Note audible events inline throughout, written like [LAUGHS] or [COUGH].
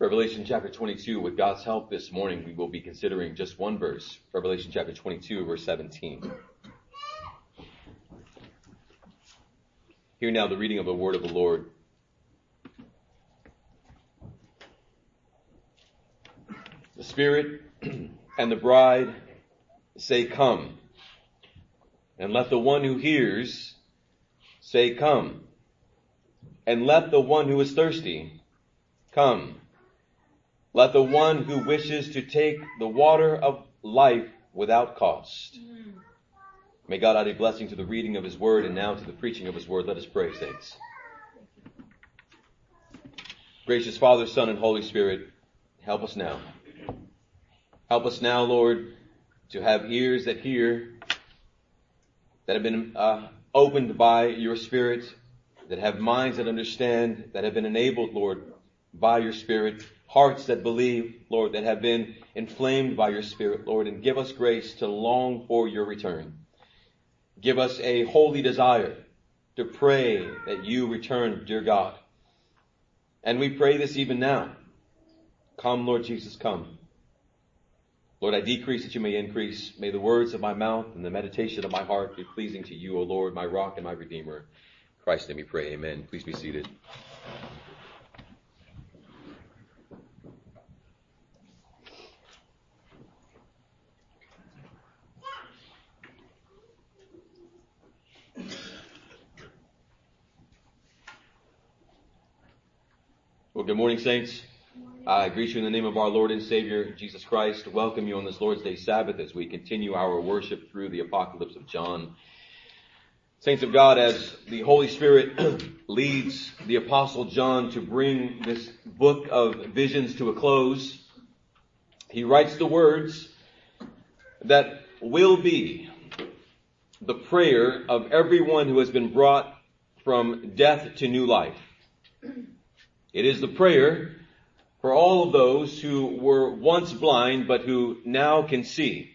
Revelation chapter 22, with God's help this morning, we will be considering just one verse. Revelation chapter 22, verse 17. Hear now the reading of the word of the Lord. The Spirit [CLEARS THROAT] and the bride say, Come. And let the one who hears say, Come. And let the one who is thirsty come. Let the one who wishes to take the water of life without cost. May God add a blessing to the reading of His Word and now to the preaching of His Word. Let us pray, saints. Gracious Father, Son, and Holy Spirit, help us now. Help us now, Lord, to have ears that hear, that have been uh, opened by your Spirit, that have minds that understand, that have been enabled, Lord, by your Spirit, hearts that believe, Lord, that have been inflamed by your Spirit, Lord, and give us grace to long for your return. Give us a holy desire to pray that you return, dear God. And we pray this even now. Come, Lord Jesus, come. Lord, I decrease that you may increase. May the words of my mouth and the meditation of my heart be pleasing to you, O Lord, my rock and my redeemer. Christ, let me pray. Amen. Please be seated. Well, good morning, saints. I greet you in the name of our Lord and Savior, Jesus Christ. Welcome you on this Lord's Day Sabbath as we continue our worship through the Apocalypse of John. Saints of God, as the Holy Spirit [CLEARS THROAT] leads the Apostle John to bring this book of visions to a close, he writes the words that will be the prayer of everyone who has been brought from death to new life. It is the prayer for all of those who were once blind but who now can see.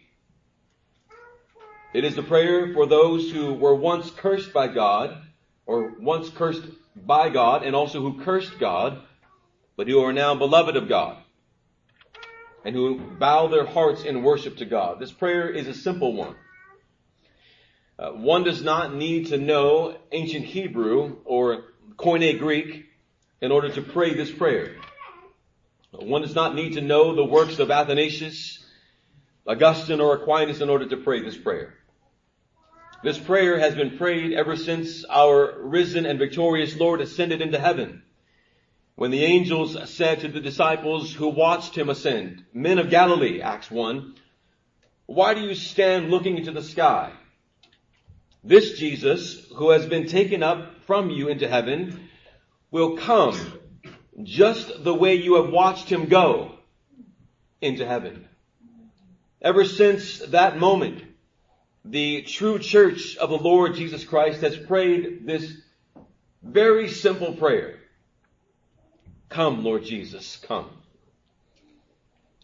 It is the prayer for those who were once cursed by God or once cursed by God and also who cursed God but who are now beloved of God and who bow their hearts in worship to God. This prayer is a simple one. Uh, one does not need to know ancient Hebrew or Koine Greek in order to pray this prayer. One does not need to know the works of Athanasius, Augustine, or Aquinas in order to pray this prayer. This prayer has been prayed ever since our risen and victorious Lord ascended into heaven. When the angels said to the disciples who watched him ascend, Men of Galilee, Acts 1, why do you stand looking into the sky? This Jesus, who has been taken up from you into heaven, will come just the way you have watched him go into heaven. Ever since that moment, the true church of the Lord Jesus Christ has prayed this very simple prayer. Come, Lord Jesus, come.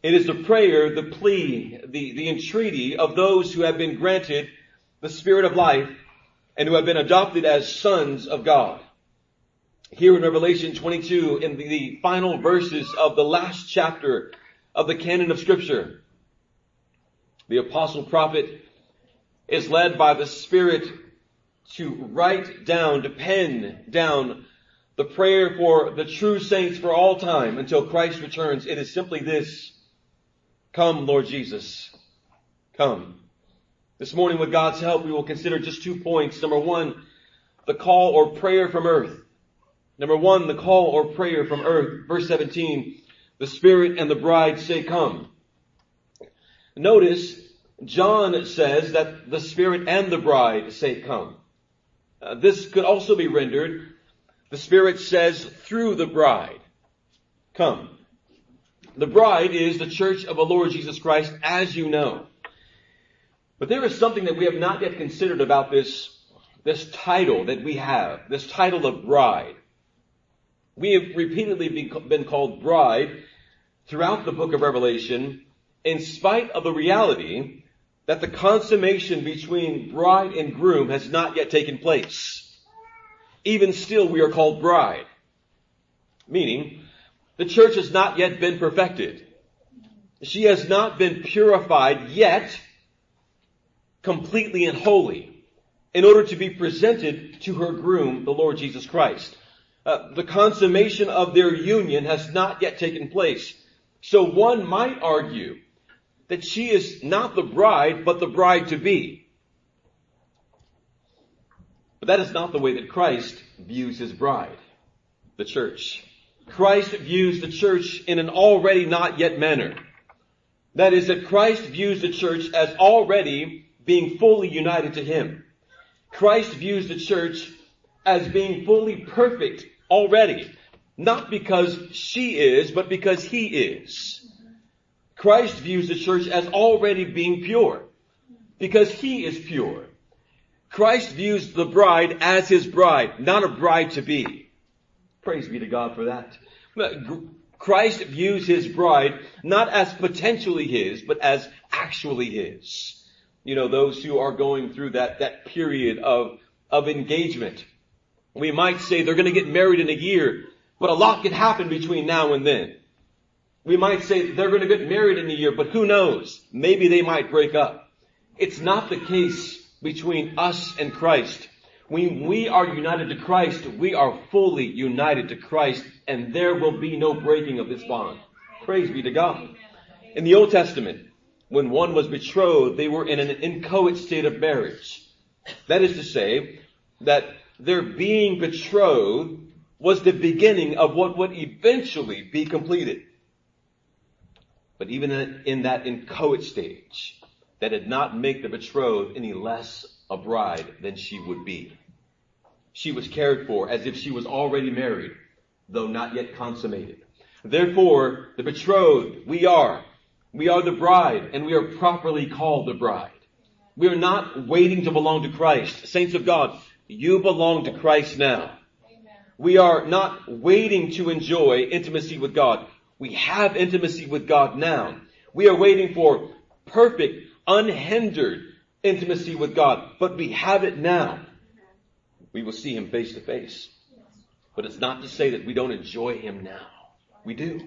It is the prayer, the plea, the, the entreaty of those who have been granted the Spirit of life and who have been adopted as sons of God here in Revelation 22 in the, final verses of the last chapter of the canon of scripture. The apostle prophet is led by the Spirit to write down, to pen down the prayer for the true saints for all time until Christ returns. It is simply this. Come, Lord Jesus. Come. This morning with God's help, we will consider just two points. Number one, the call or prayer from earth. Number one, the call or prayer from earth. Verse 17, the Spirit and the bride say come. Notice, John says that the Spirit and the bride say come. Uh, this could also be rendered, the Spirit says through the bride, come. The bride is the church of the Lord Jesus Christ, as you know. But there is something that we have not yet considered about this, this title that we have, this title of bride. We have repeatedly been called bride throughout the book of Revelation in spite of the reality that the consummation between bride and groom has not yet taken place. Even still, we are called bride. Meaning, The church has not yet been perfected. She has not been purified yet completely and wholly in order to be presented to her groom, the Lord Jesus Christ. Uh, the consummation of their union has not yet taken place. So one might argue that she is not the bride, but the bride to be. But that is not the way that Christ views his bride, the church. Christ views the church in an already not yet manner. That is that Christ views the church as already being fully united to him. Christ views the church as being fully perfect already. Not because she is, but because he is. Christ views the church as already being pure. Because he is pure. Christ views the bride as his bride, not a bride to be. Praise be to God for that. Christ views his bride not as potentially his, but as actually his. You know, those who are going through that, that period of, of engagement. We might say they're going to get married in a year, but a lot can happen between now and then. We might say they're going to get married in a year, but who knows? Maybe they might break up. It's not the case between us and Christ. When we are united to Christ, we are fully united to Christ, and there will be no breaking of this bond. Praise be to God. In the Old Testament, when one was betrothed, they were in an inchoate state of marriage. That is to say, that their being betrothed was the beginning of what would eventually be completed. But even in that inchoate stage, that did not make the betrothed any less a bride than she would be. She was cared for as if she was already married, though not yet consummated. Therefore, the betrothed, we are. We are the bride, and we are properly called the bride. We are not waiting to belong to Christ. Saints of God, you belong to Christ now. We are not waiting to enjoy intimacy with God. We have intimacy with God now. We are waiting for perfect, unhindered intimacy with God, but we have it now we will see him face to face. But it's not to say that we don't enjoy him now. We do.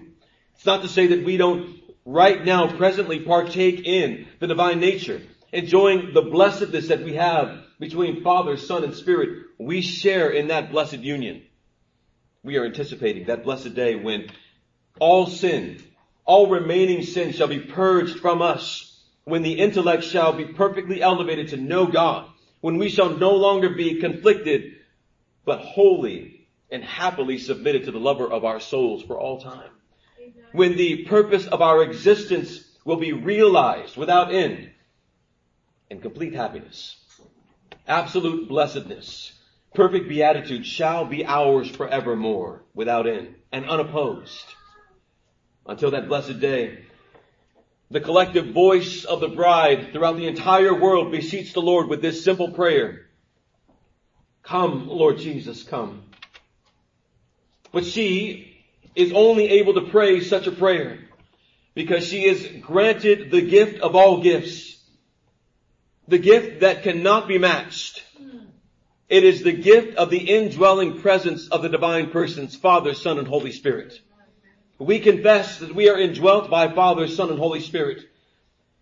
It's not to say that we don't right now presently partake in the divine nature, enjoying the blessedness that we have between Father, Son, and Spirit. We share in that blessed union. We are anticipating that blessed day when all sin, all remaining sin shall be purged from us, when the intellect shall be perfectly elevated to know God, when we shall no longer be conflicted, but wholly and happily submitted to the lover of our souls for all time. When the purpose of our existence will be realized without end in complete happiness. Absolute blessedness, perfect beatitude shall be ours forevermore without end and unopposed. Until that blessed day, the collective voice of the bride throughout the entire world beseech the Lord with this simple prayer. Come, Lord Jesus, come. But she is only able to pray such a prayer because she is granted the gift of all gifts. The gift that cannot be matched. It is the gift of the indwelling presence of the divine persons, Father, Son, and Holy Spirit. We confess that we are indwelt by Father, Son, and Holy Spirit.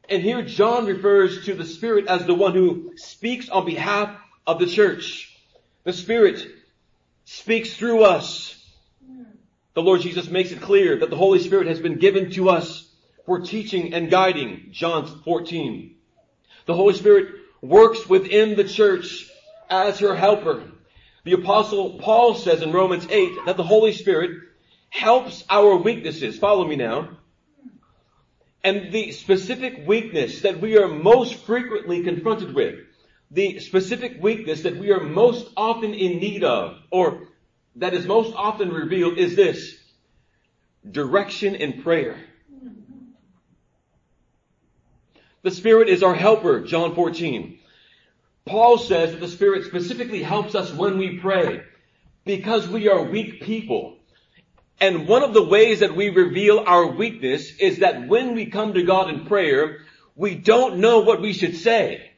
And here John refers to the Spirit as the one who speaks on behalf of the church. The Spirit speaks through us. The Lord Jesus makes it clear that the Holy Spirit has been given to us for teaching and guiding. John 14. The Holy Spirit works within the church as her helper. The apostle Paul says in Romans 8 that the Holy Spirit helps our weaknesses. Follow me now. And the specific weakness that we are most frequently confronted with, the specific weakness that we are most often in need of, or that is most often revealed is this. Direction in prayer. The Spirit is our helper, John 14. Paul says that the Spirit specifically helps us when we pray because we are weak people. And one of the ways that we reveal our weakness is that when we come to God in prayer, we don't know what we should say.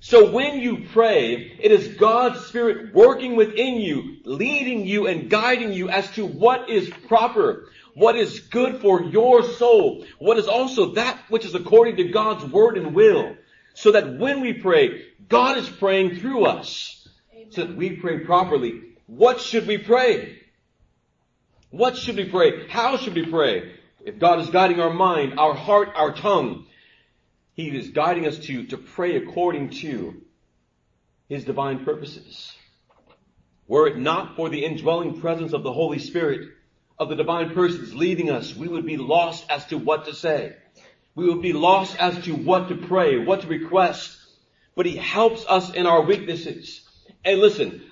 So when you pray, it is God's Spirit working within you, leading you and guiding you as to what is proper, what is good for your soul, what is also that which is according to God's word and will. So that when we pray, God is praying through us. Amen. So that we pray properly. What should we pray? What should we pray? How should we pray? If God is guiding our mind, our heart, our tongue, he is guiding us to, to pray according to His divine purposes. Were it not for the indwelling presence of the Holy Spirit, of the divine persons leading us, we would be lost as to what to say. We would be lost as to what to pray, what to request. But He helps us in our weaknesses. And listen,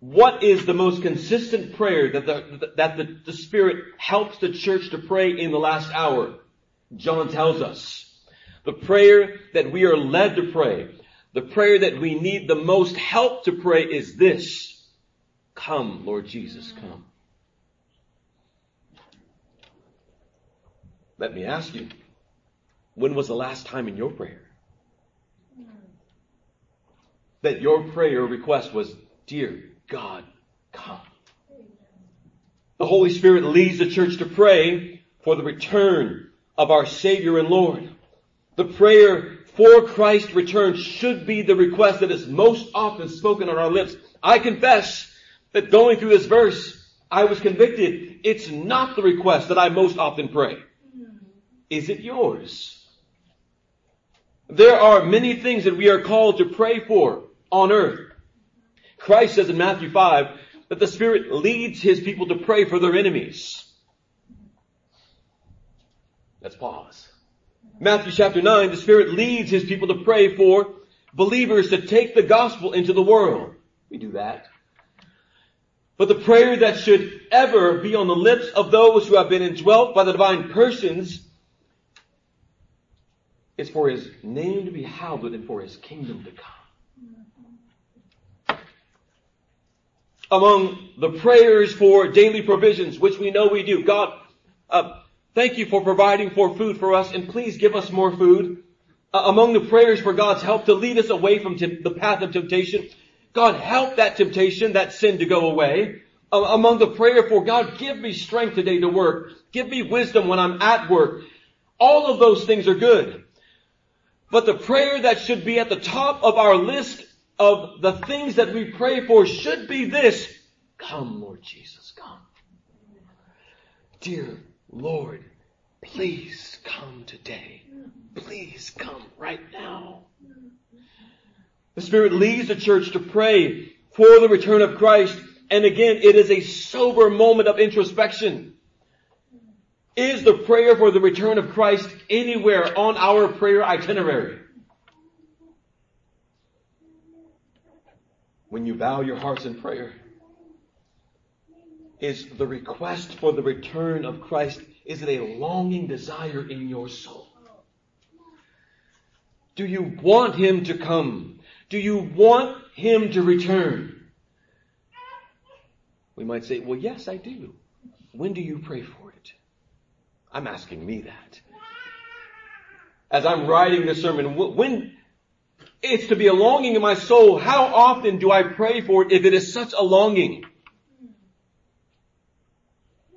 what is the most consistent prayer that the, that the, the Spirit helps the church to pray in the last hour? John tells us. The prayer that we are led to pray, the prayer that we need the most help to pray is this. Come, Lord Jesus, come. Let me ask you, when was the last time in your prayer that your prayer request was, Dear God, come? The Holy Spirit leads the church to pray for the return of our Savior and Lord. The prayer for Christ's return should be the request that is most often spoken on our lips. I confess that going through this verse, I was convicted. It's not the request that I most often pray. Is it yours? There are many things that we are called to pray for on earth. Christ says in Matthew 5 that the Spirit leads His people to pray for their enemies. Let's pause. Matthew chapter 9, the Spirit leads His people to pray for believers to take the gospel into the world. We do that. But the prayer that should ever be on the lips of those who have been indwelt by the divine persons is for His name to be hallowed and for His kingdom to come. Among the prayers for daily provisions, which we know we do, God, uh, Thank you for providing for food for us and please give us more food. Uh, among the prayers for God's help to lead us away from the path of temptation, God help that temptation, that sin to go away. Uh, among the prayer for God, give me strength today to work. Give me wisdom when I'm at work. All of those things are good. But the prayer that should be at the top of our list of the things that we pray for should be this. Come, Lord Jesus, come. Dear Lord, please come today. Please come right now. The Spirit leads the church to pray for the return of Christ. And again, it is a sober moment of introspection. Is the prayer for the return of Christ anywhere on our prayer itinerary? When you bow your hearts in prayer, is the request for the return of Christ, is it a longing desire in your soul? Do you want Him to come? Do you want Him to return? We might say, well, yes, I do. When do you pray for? I'm asking me that. As I'm writing this sermon, when it's to be a longing in my soul, how often do I pray for it if it is such a longing?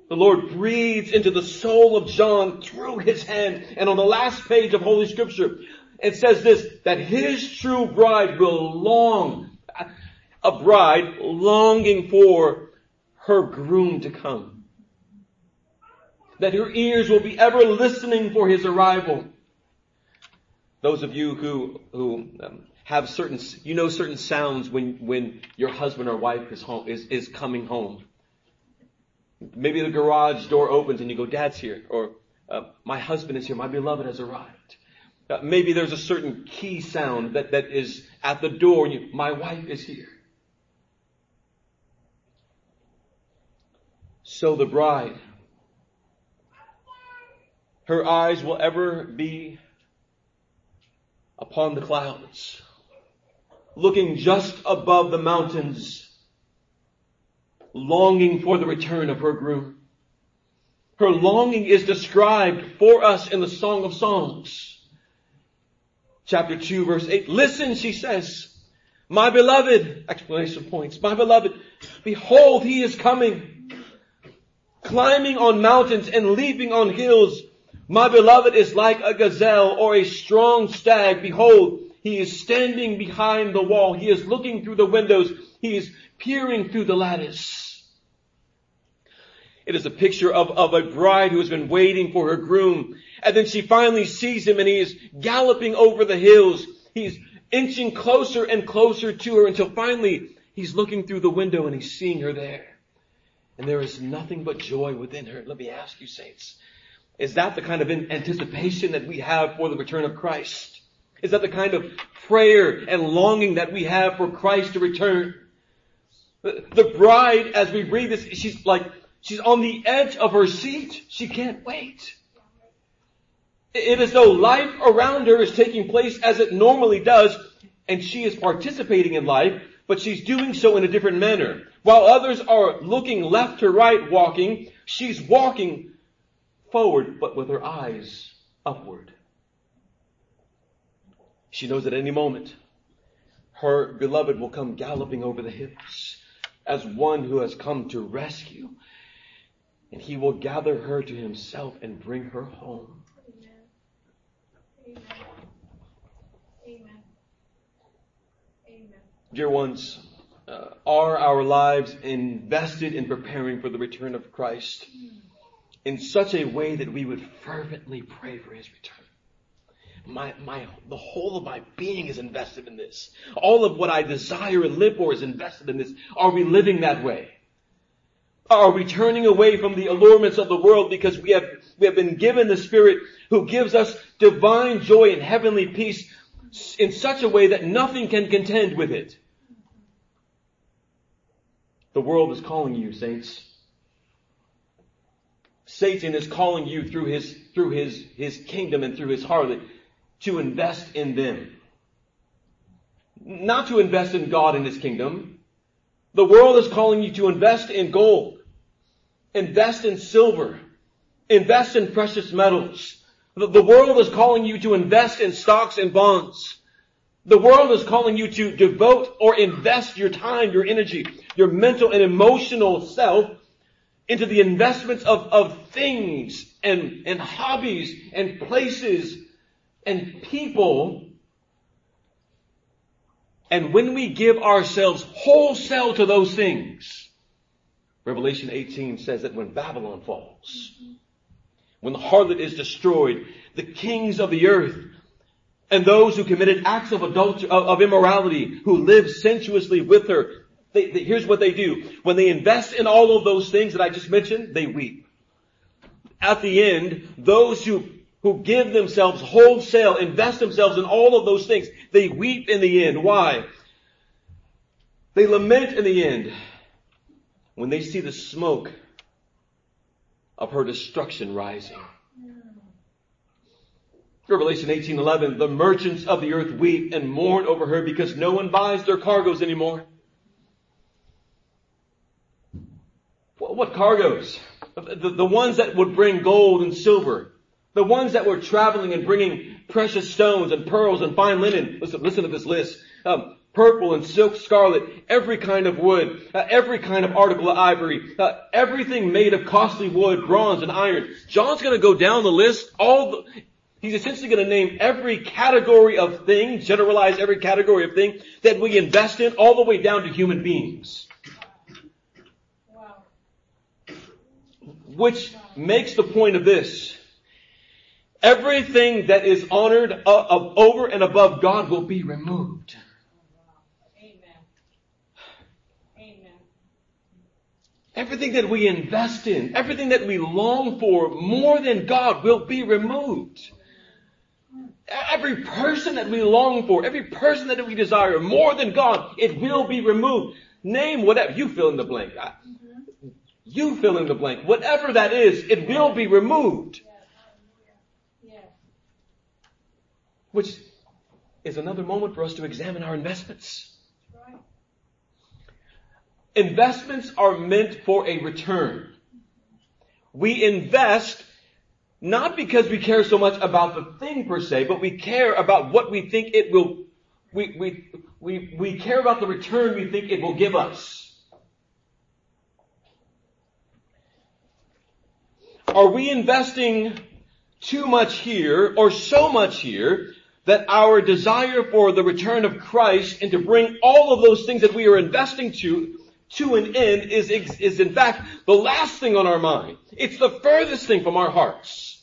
The Lord breathes into the soul of John through his hand. And on the last page of Holy Scripture, it says this, that his true bride will long, a bride longing for her groom to come. That her ears will be ever listening for his arrival. Those of you who, who um, have certain, you know certain sounds when, when your husband or wife is home, is, is coming home. Maybe the garage door opens and you go, Dad's here, or uh, my husband is here, my beloved has arrived. Uh, maybe there's a certain key sound that, that is at the door you, my wife is here. So the bride, her eyes will ever be upon the clouds, looking just above the mountains longing for the return of her groom. Her longing is described for us in the Song of Songs. chapter 2 verse 8. Listen, she says, my beloved, explanation points, my beloved, behold, he is coming, climbing on mountains and leaping on hills. My beloved is like a gazelle or a strong stag. Behold, he is standing behind the wall. He is looking through the windows. He is peering through the lattice. It is a picture of, of a bride who has been waiting for her groom. And then she finally sees him and he is galloping over the hills. He's inching closer and closer to her until finally he's looking through the window and he's seeing her there. And there is nothing but joy within her. Let me ask you, saints. Is that the kind of anticipation that we have for the return of Christ? Is that the kind of prayer and longing that we have for Christ to return? The bride, as we read this, she's like, she's on the edge of her seat. She can't wait. It is though life around her is taking place as it normally does, and she is participating in life, but she's doing so in a different manner. While others are looking left to right walking, she's walking forward, but with her eyes upward. She knows at any moment her beloved will come galloping over the hills as one who has come to rescue. And he will gather her to himself and bring her home. Amen. Amen. Amen. Dear ones, uh, are our lives invested in preparing for the return of Christ in such a way that we would fervently pray for his return? My, my, the whole of my being is invested in this. All of what I desire and live for is invested in this. Are we living that way? Are we turning away from the allurements of the world because we have, we have been given the Spirit who gives us divine joy and heavenly peace in such a way that nothing can contend with it? The world is calling you, saints. Satan is calling you through his, through his, his kingdom and through his harlot to invest in them. Not to invest in God and His kingdom. The world is calling you to invest in gold, invest in silver, invest in precious metals. The world is calling you to invest in stocks and bonds. The world is calling you to devote or invest your time, your energy, your mental and emotional self into the investments of, of things and, and hobbies and places and people. And when we give ourselves wholesale to those things, Revelation 18 says that when Babylon falls, when the harlot is destroyed, the kings of the earth and those who committed acts of adultery, of immorality, who lived sensuously with her, they, they, here's what they do. When they invest in all of those things that I just mentioned, they weep. At the end, those who who give themselves wholesale, invest themselves in all of those things, they weep in the end. Why? They lament in the end when they see the smoke of her destruction rising. Revelation 18:11 The merchants of the earth weep and mourn over her because no one buys their cargoes anymore. What cargoes? The, the ones that would bring gold and silver, the ones that were traveling and bringing precious stones and pearls and fine linen. Listen, listen to this list. Um, purple and silk scarlet, every kind of wood, uh, every kind of article of ivory, uh, everything made of costly wood, bronze and iron. John's gonna go down the list, all the, he's essentially gonna name every category of thing, generalize every category of thing that we invest in all the way down to human beings. Which makes the point of this. Everything that is honored uh, over and above God will be removed. Amen. Amen. Everything that we invest in, everything that we long for more than God will be removed. Every person that we long for, every person that we desire more than God, it will be removed. Name whatever, you fill in the blank. You fill in the blank. Whatever that is, it will be removed. which is another moment for us to examine our investments. Investments are meant for a return. We invest Not because we care so much about the thing per se, but we care about what we think it will, we, we, we, we care about the return we think it will give us. Are we investing too much here or so much here that our desire for the return of Christ and to bring all of those things that we are investing to to an end is, is in fact the last thing on our mind. It's the furthest thing from our hearts.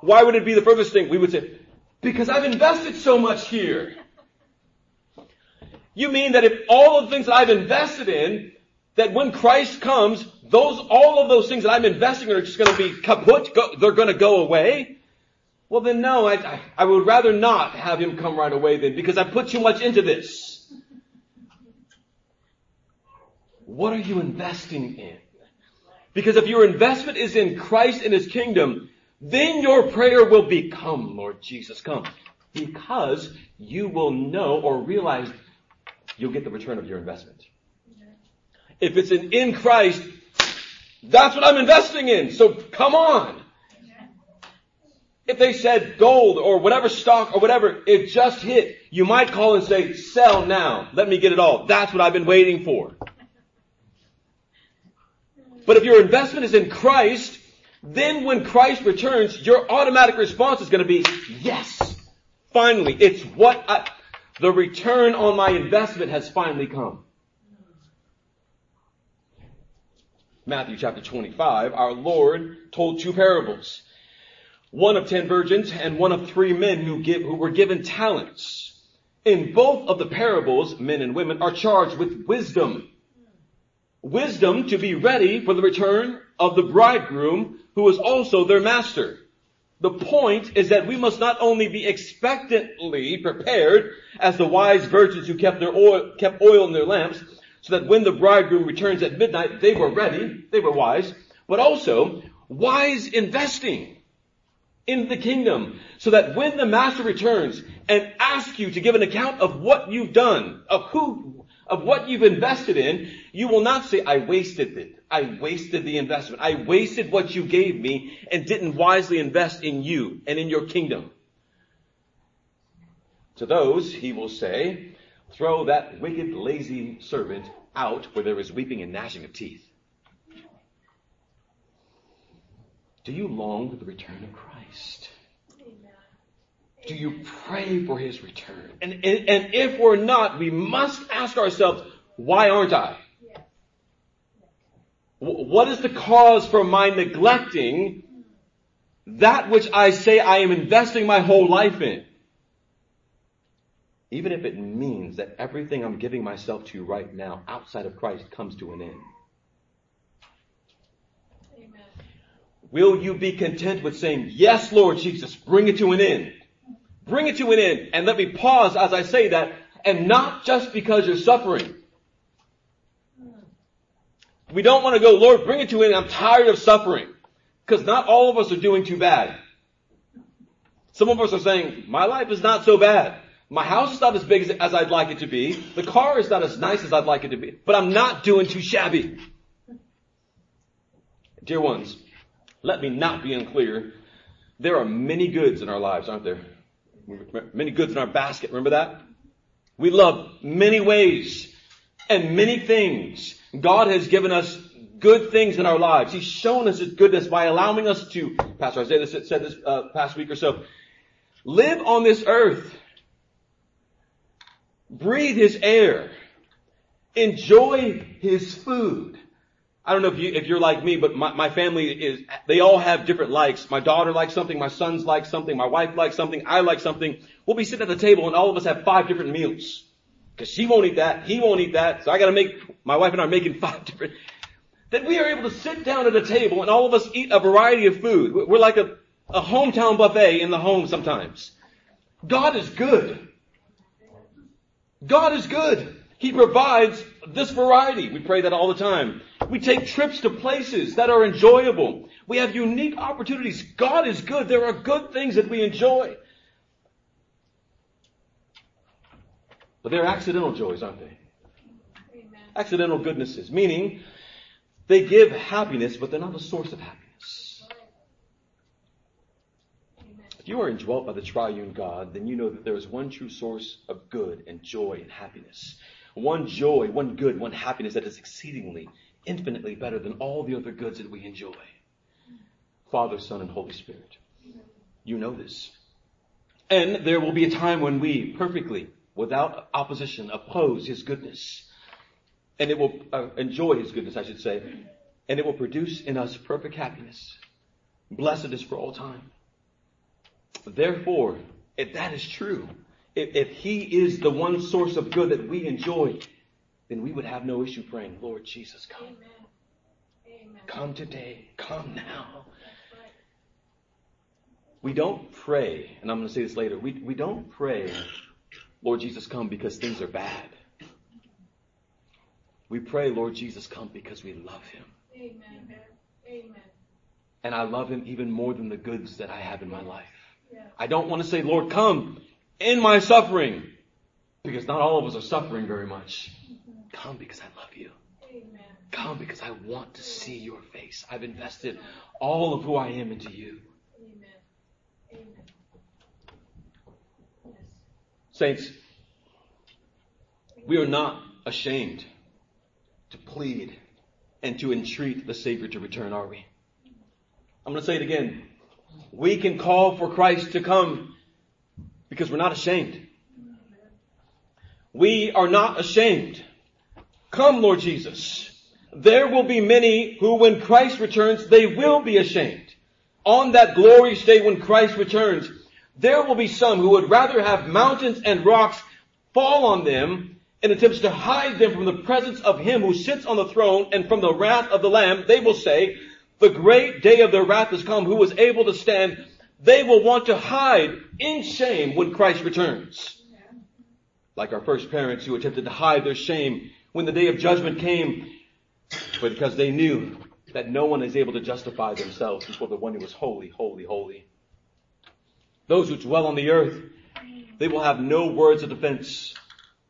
Why would it be the furthest thing? We would say, because I've invested so much here. You mean that if all of the things that I've invested in, that when Christ comes, those, all of those things that I'm investing in are just to be kaput, go, they're to go away? Well then no, I, I would rather not have him come right away then because I put too much into this. What are you investing in? Because if your investment is in Christ and His kingdom, then your prayer will become, Lord Jesus, come. Because you will know or realize you'll get the return of your investment. Mm-hmm. If it's in, in Christ, that's what I'm investing in. So come on. Mm-hmm. If they said gold or whatever stock or whatever, it just hit, you might call and say, sell now. Let me get it all. That's what I've been waiting for. Mm-hmm. But if your investment is in Christ, then when Christ returns, your automatic response is going to be, yes, finally, it's what I, the return on my investment has finally come. Matthew chapter 25, our Lord told two parables one of ten virgins and one of three men who, give, who were given talents. In both of the parables, men and women are charged with wisdom. Wisdom to be ready for the return of the bridegroom who is also their master. The point is that we must not only be expectantly prepared as the wise virgins who kept their oil, kept oil in their lamps, so that when the bridegroom returns at midnight, they were ready, they were wise, but also wise investing in the kingdom so that when the master returns and asks you to give an account of what you've done, of who, of what you've invested in, you will not say, I wasted it. I wasted the investment. I wasted what you gave me and didn't wisely invest in you and in your kingdom. To those, he will say, throw that wicked, lazy servant out where there is weeping and gnashing of teeth. Do you long for the return of Christ? Do you pray for his return? And, and, and if we're not, we must ask ourselves, why aren't I? What is the cause for my neglecting that which I say I am investing my whole life in? Even if it means that everything I'm giving myself to right now outside of Christ comes to an end. Will you be content with saying, yes, Lord Jesus, bring it to an end? Bring it to an end. And let me pause as I say that, and not just because you're suffering. We don't want to go, Lord, bring it to an end. I'm tired of suffering. Because not all of us are doing too bad. Some of us are saying, my life is not so bad. My house is not as big as, as I'd like it to be. The car is not as nice as I'd like it to be. But I'm not doing too shabby. Dear ones, let me not be unclear. There are many goods in our lives, aren't there? Many goods in our basket. Remember that? We love many ways and many things. God has given us good things in our lives. He's shown us His goodness by allowing us to, Pastor Isaiah said this uh, past week or so, live on this earth, breathe His air, enjoy His food, I don't know if you, if you're like me, but my, my family is, they all have different likes. My daughter likes something, my sons like something, my wife likes something, I like something. We'll be sitting at the table and all of us have five different meals. Cause she won't eat that, he won't eat that, so I gotta make, my wife and I are making [LAUGHS] five different, that we are able to sit down at a table and all of us eat a variety of food. We're like a, a hometown buffet in the home sometimes. God is good. God is good. He provides this variety. We pray that all the time. We take trips to places that are enjoyable. We have unique opportunities. God is good. There are good things that we enjoy. But they're accidental joys, aren't they? Amen. accidental goodnesses, meaning they give happiness, but they're not the source of happiness. If you are indwelt by the triune God, then you know that there is one true source of good and joy and happiness. One joy, one good, one happiness that is exceedingly, infinitely better than all the other goods that we enjoy. Father, Son, and Holy Spirit. You know this. And there will be a time when we perfectly, without opposition, oppose His goodness. And it will uh, enjoy His goodness, I should say. And it will produce in us perfect happiness. Blessedness for all time. Therefore, if that is true, if, if He is the one source of good that we enjoy, then we would have no issue praying, Lord Jesus, come. Amen. Amen. Come today. Come now. We don't pray, and I'm going to say this later, we, we don't pray, Lord Jesus, come because things are bad. We pray, Lord Jesus, come because we love Him. Amen. Amen. And I love Him even more than the goods that I have in my life. Yeah. I don't want to say, Lord, come in my suffering, because not all of us are suffering very much. Come because I love you. Amen. Come because I want to see your face. I've invested all of who I am into you. Saints, we are not ashamed to plead and to entreat the Savior to return, are we? I'm going to say it again. We can call for Christ to come because we're not ashamed. We are not ashamed. Come, Lord Jesus. There will be many who, when Christ returns, they will be ashamed. On that glorious day when Christ returns, there will be some who would rather have mountains and rocks fall on them in attempts to hide them from the presence of him who sits on the throne and from the wrath of the Lamb. They will say, the great day of their wrath has come, who was able to stand. They will want to hide in shame when Christ returns. Like our first parents who attempted to hide their shame when the day of judgment came, but because they knew that no one is able to justify themselves before the one who is holy, holy, holy. Those who dwell on the earth, they will have no words of defense,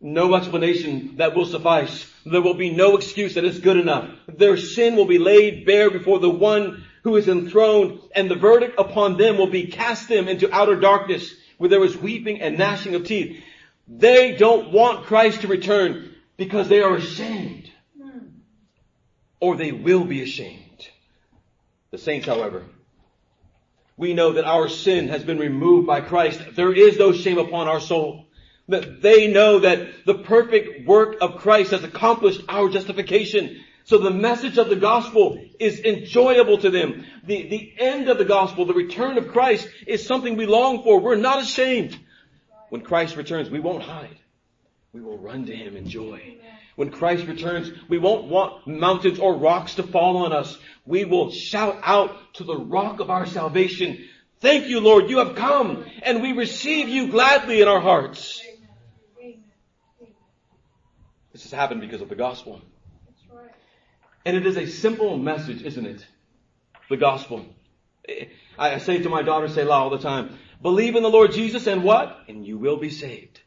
no explanation that will suffice. There will be no excuse that is good enough. Their sin will be laid bare before the one who is enthroned, and the verdict upon them will be cast them into outer darkness, where there is weeping and gnashing of teeth. They don't want Christ to return because they are ashamed. Or they will be ashamed. The saints, however, we know that our sin has been removed by Christ. There is no shame upon our soul. That they know that the perfect work of Christ has accomplished our justification. So the message of the gospel is enjoyable to them. The, the end of the gospel, the return of Christ is something we long for. We're not ashamed. When Christ returns, we won't hide. We will run to Him in joy. When Christ returns, we won't want mountains or rocks to fall on us. We will shout out to the rock of our salvation, Thank you, Lord, you have come, and we receive you gladly in our hearts. This has happened because of the gospel. And it is a simple message, isn't it? The gospel. I say to my daughter Selah all the time, believe in the Lord Jesus and what? And you will be saved.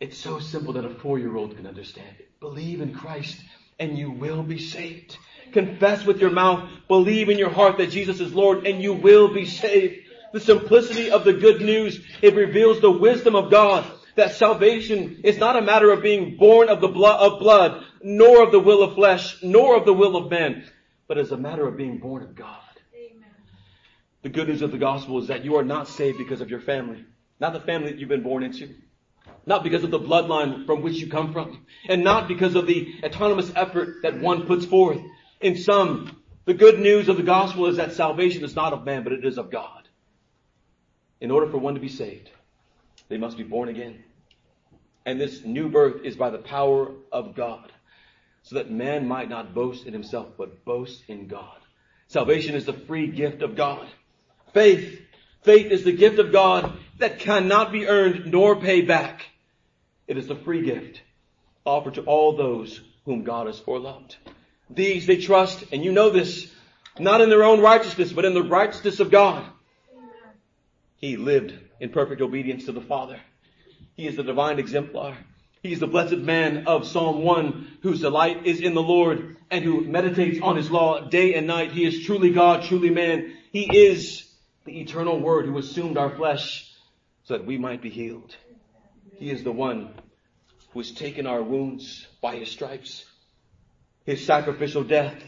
It's so simple that a four-year-old can understand it. Believe in Christ and you will be saved. Confess with your mouth, believe in your heart that Jesus is Lord and you will be saved. The simplicity of the good news, it reveals the wisdom of God that salvation is not a matter of being born of the blood of blood, nor of the will of flesh, nor of the will of man, but is a matter of being born of God. Amen. The good news of the gospel is that you are not saved because of your family, not the family that you've been born into. Not because of the bloodline from which you come from. And not because of the autonomous effort that one puts forth. In sum, the good news of the gospel is that salvation is not of man, but it is of God. In order for one to be saved, they must be born again. And this new birth is by the power of God, so that man might not boast in himself, but boast in God. Salvation is the free gift of God. Faith, faith is the gift of God that cannot be earned nor paid back. It is the free gift offered to all those whom God has foreloved. These they trust, and you know this, not in their own righteousness, but in the righteousness of God. He lived in perfect obedience to the Father. He is the divine exemplar. He is the blessed man of Psalm 1 whose delight is in the Lord and who meditates on his law day and night. He is truly God, truly man. He is the eternal word who assumed our flesh so that we might be healed. He is the one who has taken our wounds by his stripes, his sacrificial death,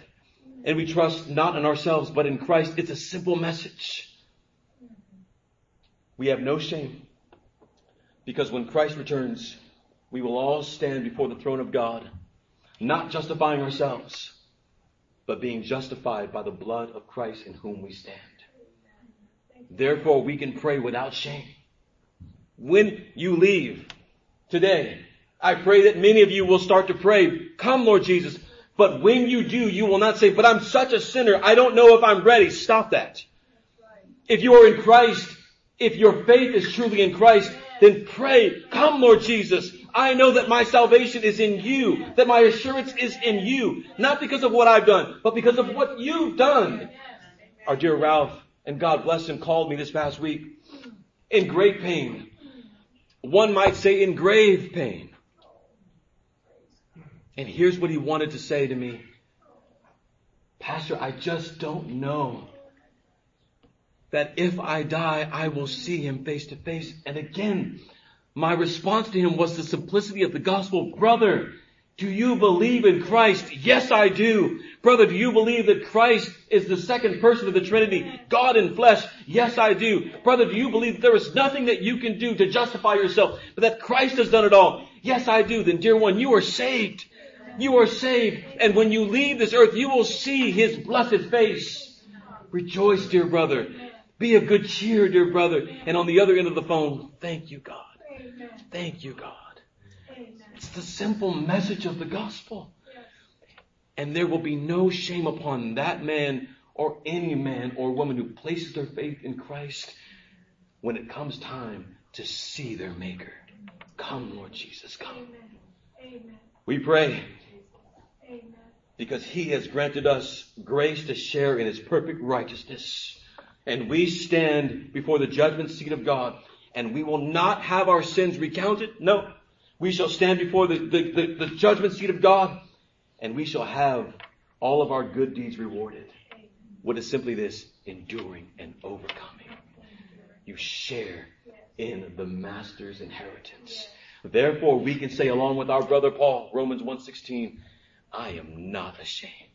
and we trust not in ourselves but in Christ. It's a simple message. We have no shame because when Christ returns, we will all stand before the throne of God, not justifying ourselves, but being justified by the blood of Christ in whom we stand. Therefore, we can pray without shame. When you leave today, I pray that many of you will start to pray, come Lord Jesus. But when you do, you will not say, but I'm such a sinner, I don't know if I'm ready. Stop that. If you are in Christ, if your faith is truly in Christ, then pray, come Lord Jesus. I know that my salvation is in you, that my assurance is in you, not because of what I've done, but because of what you've done. Our dear Ralph, and God bless him, called me this past week in great pain. One might say in grave pain. And here's what he wanted to say to me. Pastor, I just don't know that if I die, I will see him face to face. And again, my response to him was the simplicity of the gospel. Brother, do you believe in Christ? Yes, I do. Brother, do you believe that Christ is the second person of the Trinity, God in flesh? Yes, I do. Brother, do you believe that there is nothing that you can do to justify yourself, but that Christ has done it all? Yes, I do. Then dear one, you are saved. You are saved. And when you leave this earth, you will see His blessed face. Rejoice, dear brother. Be of good cheer, dear brother. And on the other end of the phone, thank you, God. Thank you, God. It's the simple message of the gospel. And there will be no shame upon that man or any man or woman who places their faith in Christ when it comes time to see their Maker. Come, Lord Jesus, come. Amen. We pray because He has granted us grace to share in His perfect righteousness. And we stand before the judgment seat of God and we will not have our sins recounted. No. We shall stand before the, the, the, the judgment seat of God and we shall have all of our good deeds rewarded. What is simply this? Enduring and overcoming. You share in the master's inheritance. Therefore, we can say along with our brother Paul, Romans 1.16, I am not ashamed.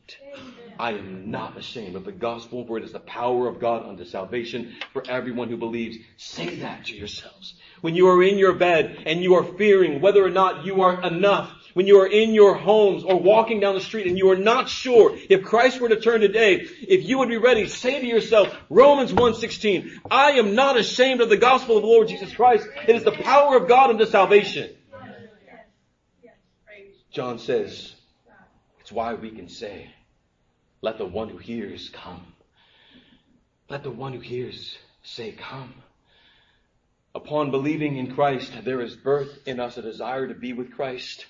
I am not ashamed of the gospel, for it is the power of God unto salvation for everyone who believes. Say that to yourselves. When you are in your bed and you are fearing whether or not you are enough, when you are in your homes or walking down the street and you are not sure if Christ were to turn today, if you would be ready, say to yourself, Romans 1.16, I am not ashamed of the gospel of the Lord Jesus Christ. It is the power of God unto salvation. John says, it's why we can say, let the one who hears come. Let the one who hears say, come. Upon believing in Christ, there is birth in us a desire to be with Christ.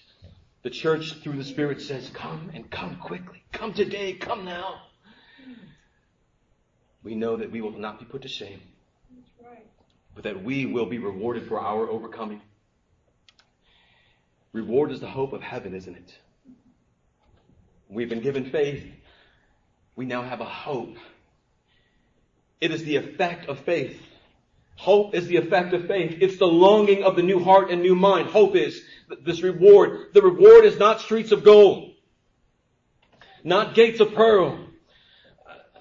The church through the Spirit says, come and come quickly. Come today. Come now. We know that we will not be put to shame, but that we will be rewarded for our overcoming. Reward is the hope of heaven, isn't it? We've been given faith. We now have a hope. It is the effect of faith. Hope is the effect of faith. It's the longing of the new heart and new mind. Hope is this reward. The reward is not streets of gold, not gates of pearl,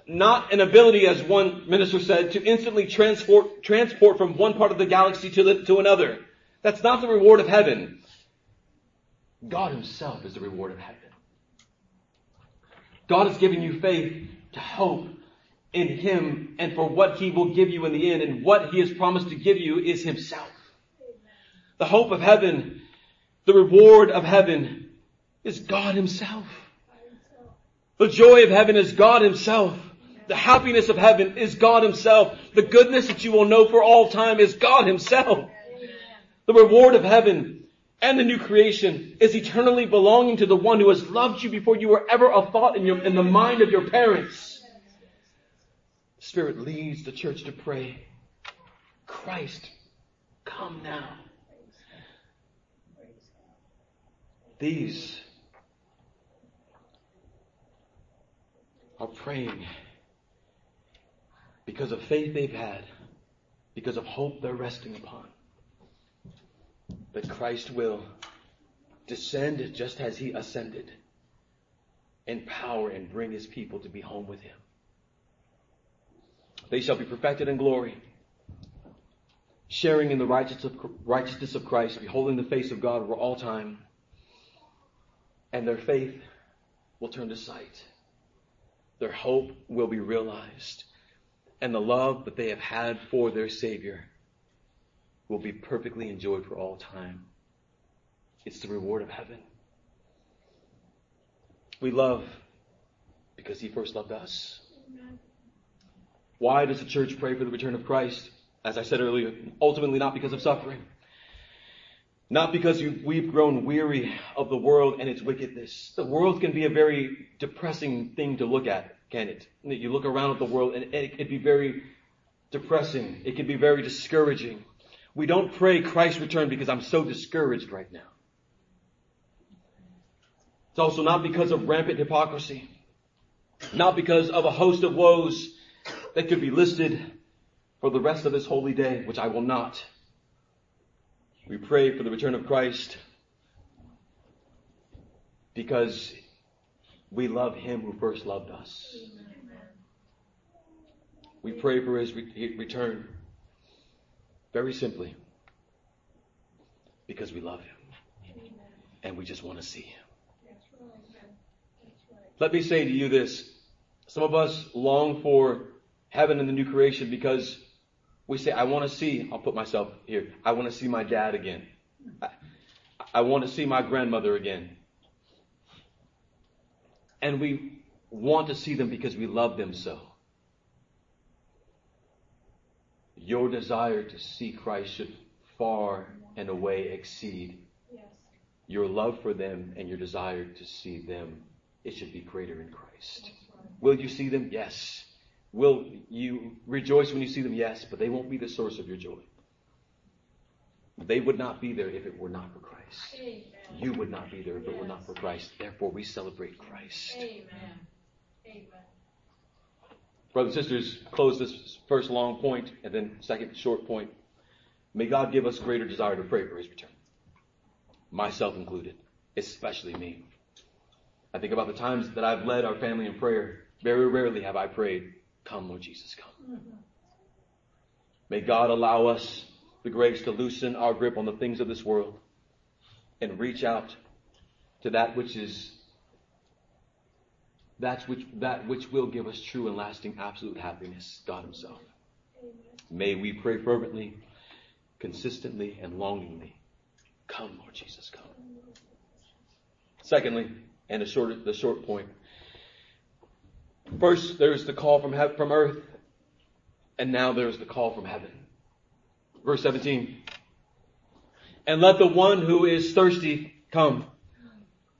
not an ability, as one minister said, to instantly transport, transport from one part of the galaxy to, the, to another. That's not the reward of heaven. God himself is the reward of heaven. God has given you faith to hope in Him and for what He will give you in the end. And what He has promised to give you is Himself. The hope of heaven, the reward of heaven is God Himself. The joy of heaven is God Himself. The happiness of heaven is God Himself. The goodness that you will know for all time is God Himself. The reward of heaven and the new creation is eternally belonging to the one who has loved you before you were ever a thought in, your, in the mind of your parents. Spirit leads the church to pray, Christ, come now. These are praying because of faith they've had, because of hope they're resting upon, that Christ will descend just as he ascended in power and bring his people to be home with him. They shall be perfected in glory, sharing in the righteousness of Christ, beholding the face of God for all time, and their faith will turn to sight. Their hope will be realized, and the love that they have had for their Savior will be perfectly enjoyed for all time. It's the reward of heaven. We love because He first loved us. Why does the church pray for the return of Christ? As I said earlier, ultimately not because of suffering. Not because we've grown weary of the world and its wickedness. The world can be a very depressing thing to look at, can it? You look around at the world and it can be very depressing. It can be very discouraging. We don't pray Christ's return because I'm so discouraged right now. It's also not because of rampant hypocrisy. Not because of a host of woes that could be listed for the rest of this holy day, which I will not. We pray for the return of Christ because we love Him who first loved us. We pray for His re- return very simply because we love Him and we just want to see Him. Let me say to you this. Some of us long for heaven and the new creation because we say, I want to see, I'll put myself here, I want to see my dad again. I, I want to see my grandmother again. And we want to see them because we love them so. Your desire to see Christ should far and away exceed your love for them and your desire to see them. It should be greater in Christ. Will you see them? Yes. Will you rejoice when you see them? Yes, but they won't be the source of your joy. They would not be there if it were not for Christ. Amen. You would not be there if yes. it were not for Christ. Therefore, we celebrate Christ. Amen. Amen. Brothers and sisters, close this first long point and then second short point. May God give us greater desire to pray for his return. Myself included, especially me. I think about the times that I've led our family in prayer. Very rarely have I prayed, Come, Lord Jesus, come. May God allow us the grace to loosen our grip on the things of this world and reach out to that which is that which that which will give us true and lasting absolute happiness, God Himself. May we pray fervently, consistently, and longingly. Come, Lord Jesus, come. Secondly, and the short the short point. point, First, there's the call from, he- from earth, and now there's the call from heaven. Verse 17. And let the one who is thirsty come.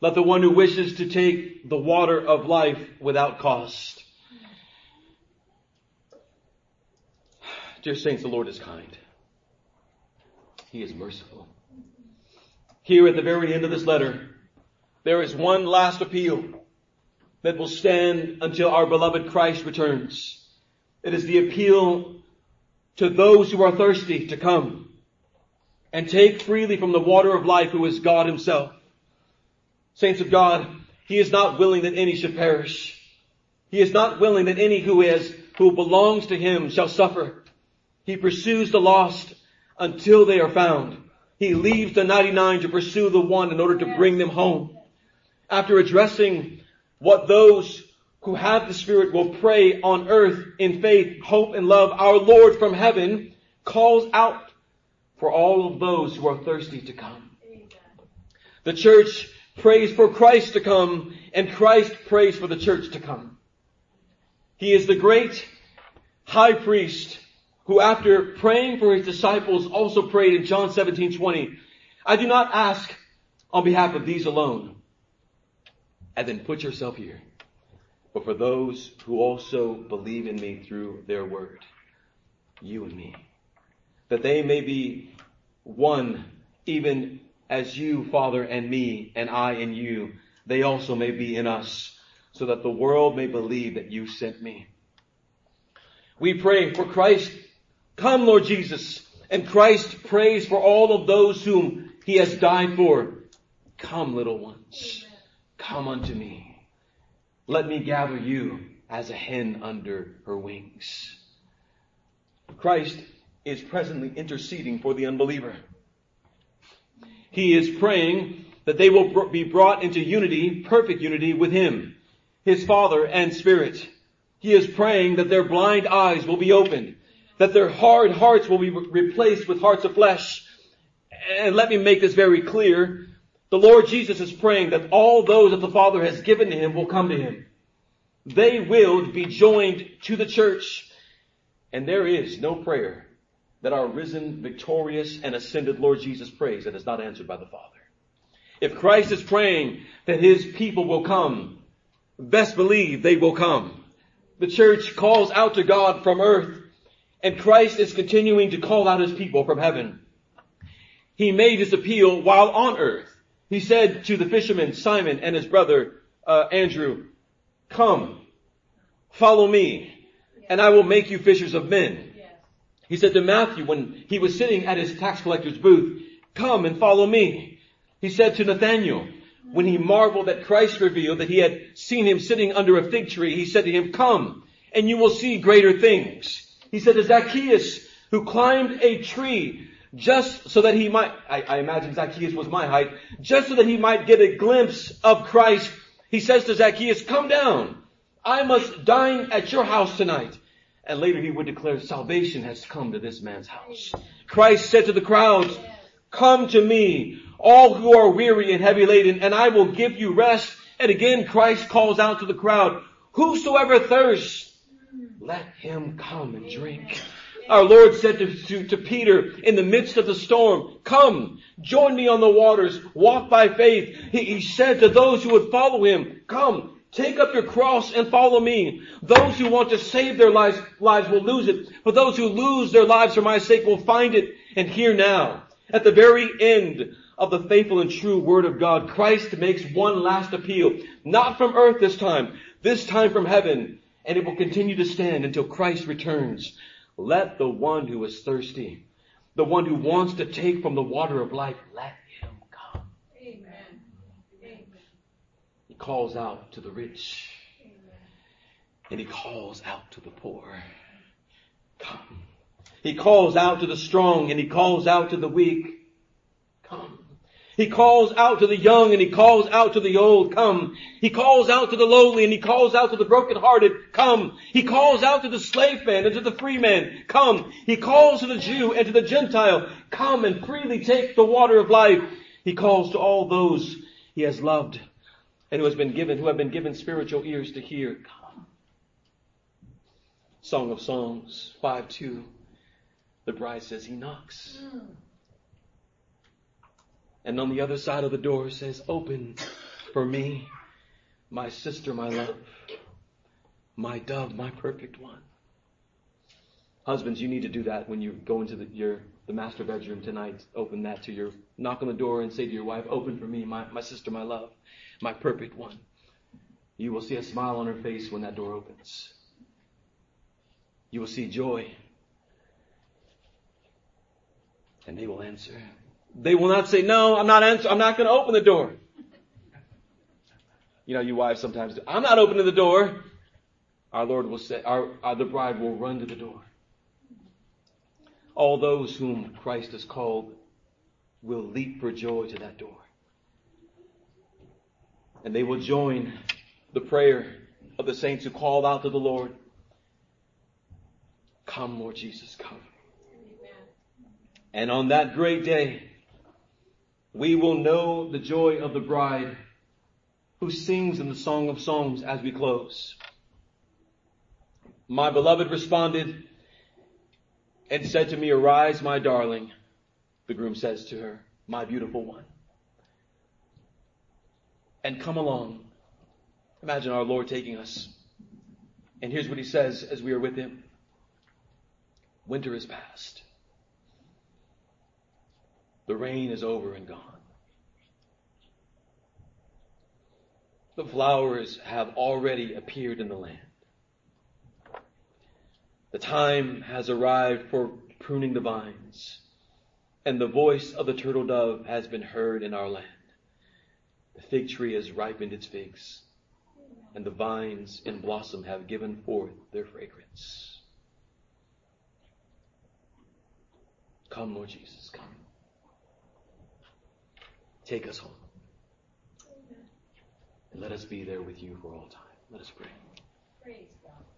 Let the one who wishes to take the water of life without cost. Dear saints, the Lord is kind. He is merciful. Here at the very end of this letter, there is one last appeal that will stand until our beloved Christ returns. It is the appeal to those who are thirsty to come and take freely from the water of life who is God himself. Saints of God, he is not willing that any should perish. He is not willing that any who is, who belongs to him shall suffer. He pursues the lost until they are found. He leaves the 99 to pursue the one in order to bring them home. After addressing what those who have the Spirit will pray on earth in faith, hope, and love, our Lord from heaven calls out for all of those who are thirsty to come. The church prays for Christ to come, and Christ prays for the church to come. He is the great high priest who after praying for his disciples also prayed in John 17, 20, I do not ask on behalf of these alone, and then put yourself here. But for those who also believe in me through their word, you and me, that they may be one, even as you, Father, and me, and I and you, they also may be in us, so that the world may believe that you sent me. We pray for Christ. Come, Lord Jesus. And Christ prays for all of those whom he has died for. Come, little ones. Come unto me. Let me gather you as a hen under her wings. Christ is presently interceding for the unbeliever. He is praying that they will be brought into unity, perfect unity with Him, His Father and Spirit. He is praying that their blind eyes will be opened, that their hard hearts will be replaced with hearts of flesh. And let me make this very clear. The Lord Jesus is praying that all those that the Father has given to Him will come to Him. They will be joined to the church. And there is no prayer that our risen, victorious, and ascended Lord Jesus prays that is not answered by the Father. If Christ is praying that His people will come, best believe they will come. The church calls out to God from earth, and Christ is continuing to call out His people from heaven. He made His appeal while on earth. He said to the fishermen, Simon and his brother, uh, Andrew, come, follow me, and I will make you fishers of men. He said to Matthew when he was sitting at his tax collector's booth, come and follow me. He said to Nathanael, when he marveled that Christ revealed that he had seen him sitting under a fig tree, he said to him, come and you will see greater things. He said to Zacchaeus, who climbed a tree just so that he might, I, I, imagine Zacchaeus was my height, just so that he might get a glimpse of Christ, he says to Zacchaeus, come down. I must dine at your house tonight. And later he would declare, salvation has come to this man's house. Christ said to the crowds, come to me, all who are weary and heavy laden, and I will give you rest. And again Christ calls out to the crowd, whosoever thirsts, let him come and drink. Our Lord said to, to, to, Peter in the midst of the storm, come, join me on the waters, walk by faith. He, he said to those who would follow him, come, Take up your cross and follow me. Those who want to save their lives, lives will lose it, but those who lose their lives for my sake will find it. And here now, at the very end of the faithful and true word of God, Christ makes one last appeal, not from earth this time, this time from heaven, and it will continue to stand until Christ returns. Let the one who is thirsty, the one who wants to take from the water of life, let He calls out to the rich. And he calls out to the poor. Come. He calls out to the strong and he calls out to the weak. Come. He calls out to the young and he calls out to the old. Come. He calls out to the lowly and he calls out to the brokenhearted. Come. He calls out to the slave man and to the free man. Come. He calls to the Jew and to the Gentile. Come and freely take the water of life. He calls to all those he has loved and who has been given, who have been given spiritual ears to hear, come. Song of Songs 5 2. The bride says, He knocks. And on the other side of the door says, Open for me, my sister, my love, my dove, my perfect one. Husbands, you need to do that when you go into the, your, the master bedroom tonight. Open that to your, knock on the door and say to your wife, Open for me, my, my sister, my love my perfect one. You will see a smile on her face when that door opens. You will see joy. And they will answer. They will not say, no, I'm not answer, I'm not going to open the door. You know, you wives sometimes do. I'm not opening the door. Our Lord will say, our, our, the bride will run to the door. All those whom Christ has called will leap for joy to that door and they will join the prayer of the saints who called out to the Lord. Come, Lord Jesus, come. And on that great day, we will know the joy of the bride who sings in the Song of Songs as we close. My beloved responded and said to me, Arise, my darling. The groom says to her, My beautiful one and come along. Imagine our Lord taking us. And here's what he says as we are with him Winter is past. The rain is over and gone. The flowers have already appeared in the land. The time has arrived for pruning the vines, and the voice of the turtle dove has been heard in our land. The fig tree has ripened its figs, and the vines in blossom have given forth their fragrance. Come, Lord Jesus, come. Take us home. And let us be there with you for all time. Let us pray. Praise God.